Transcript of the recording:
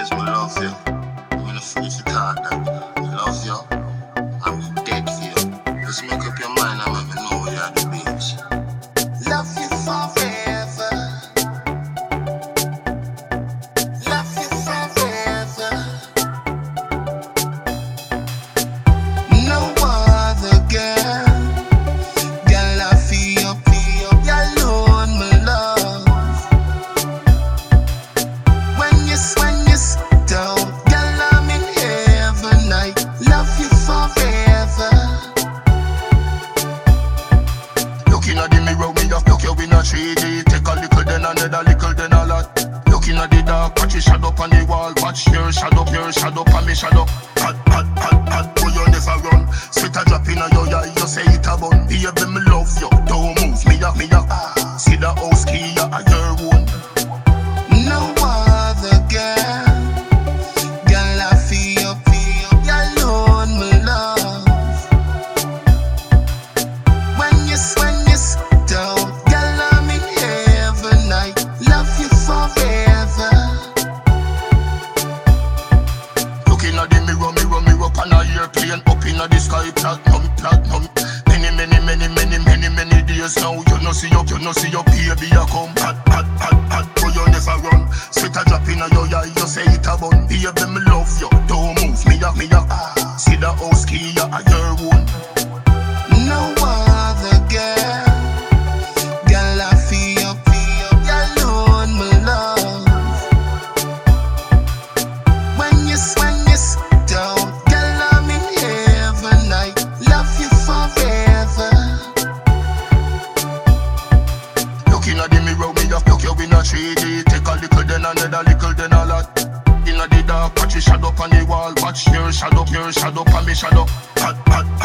That's what I feel. inna the dark. Watch your shadow on the wall. Watch your shadow, your shadow on me shadow. inna the sky platinum, platinum. Many, many, many, many, many, many days now. You no see your, you no see your baby a come back. a Take a little then another little then a lot. Inna the dark watch your shadow on the wall. Watch your shadow, your shadow on me shadow. Hot, hot.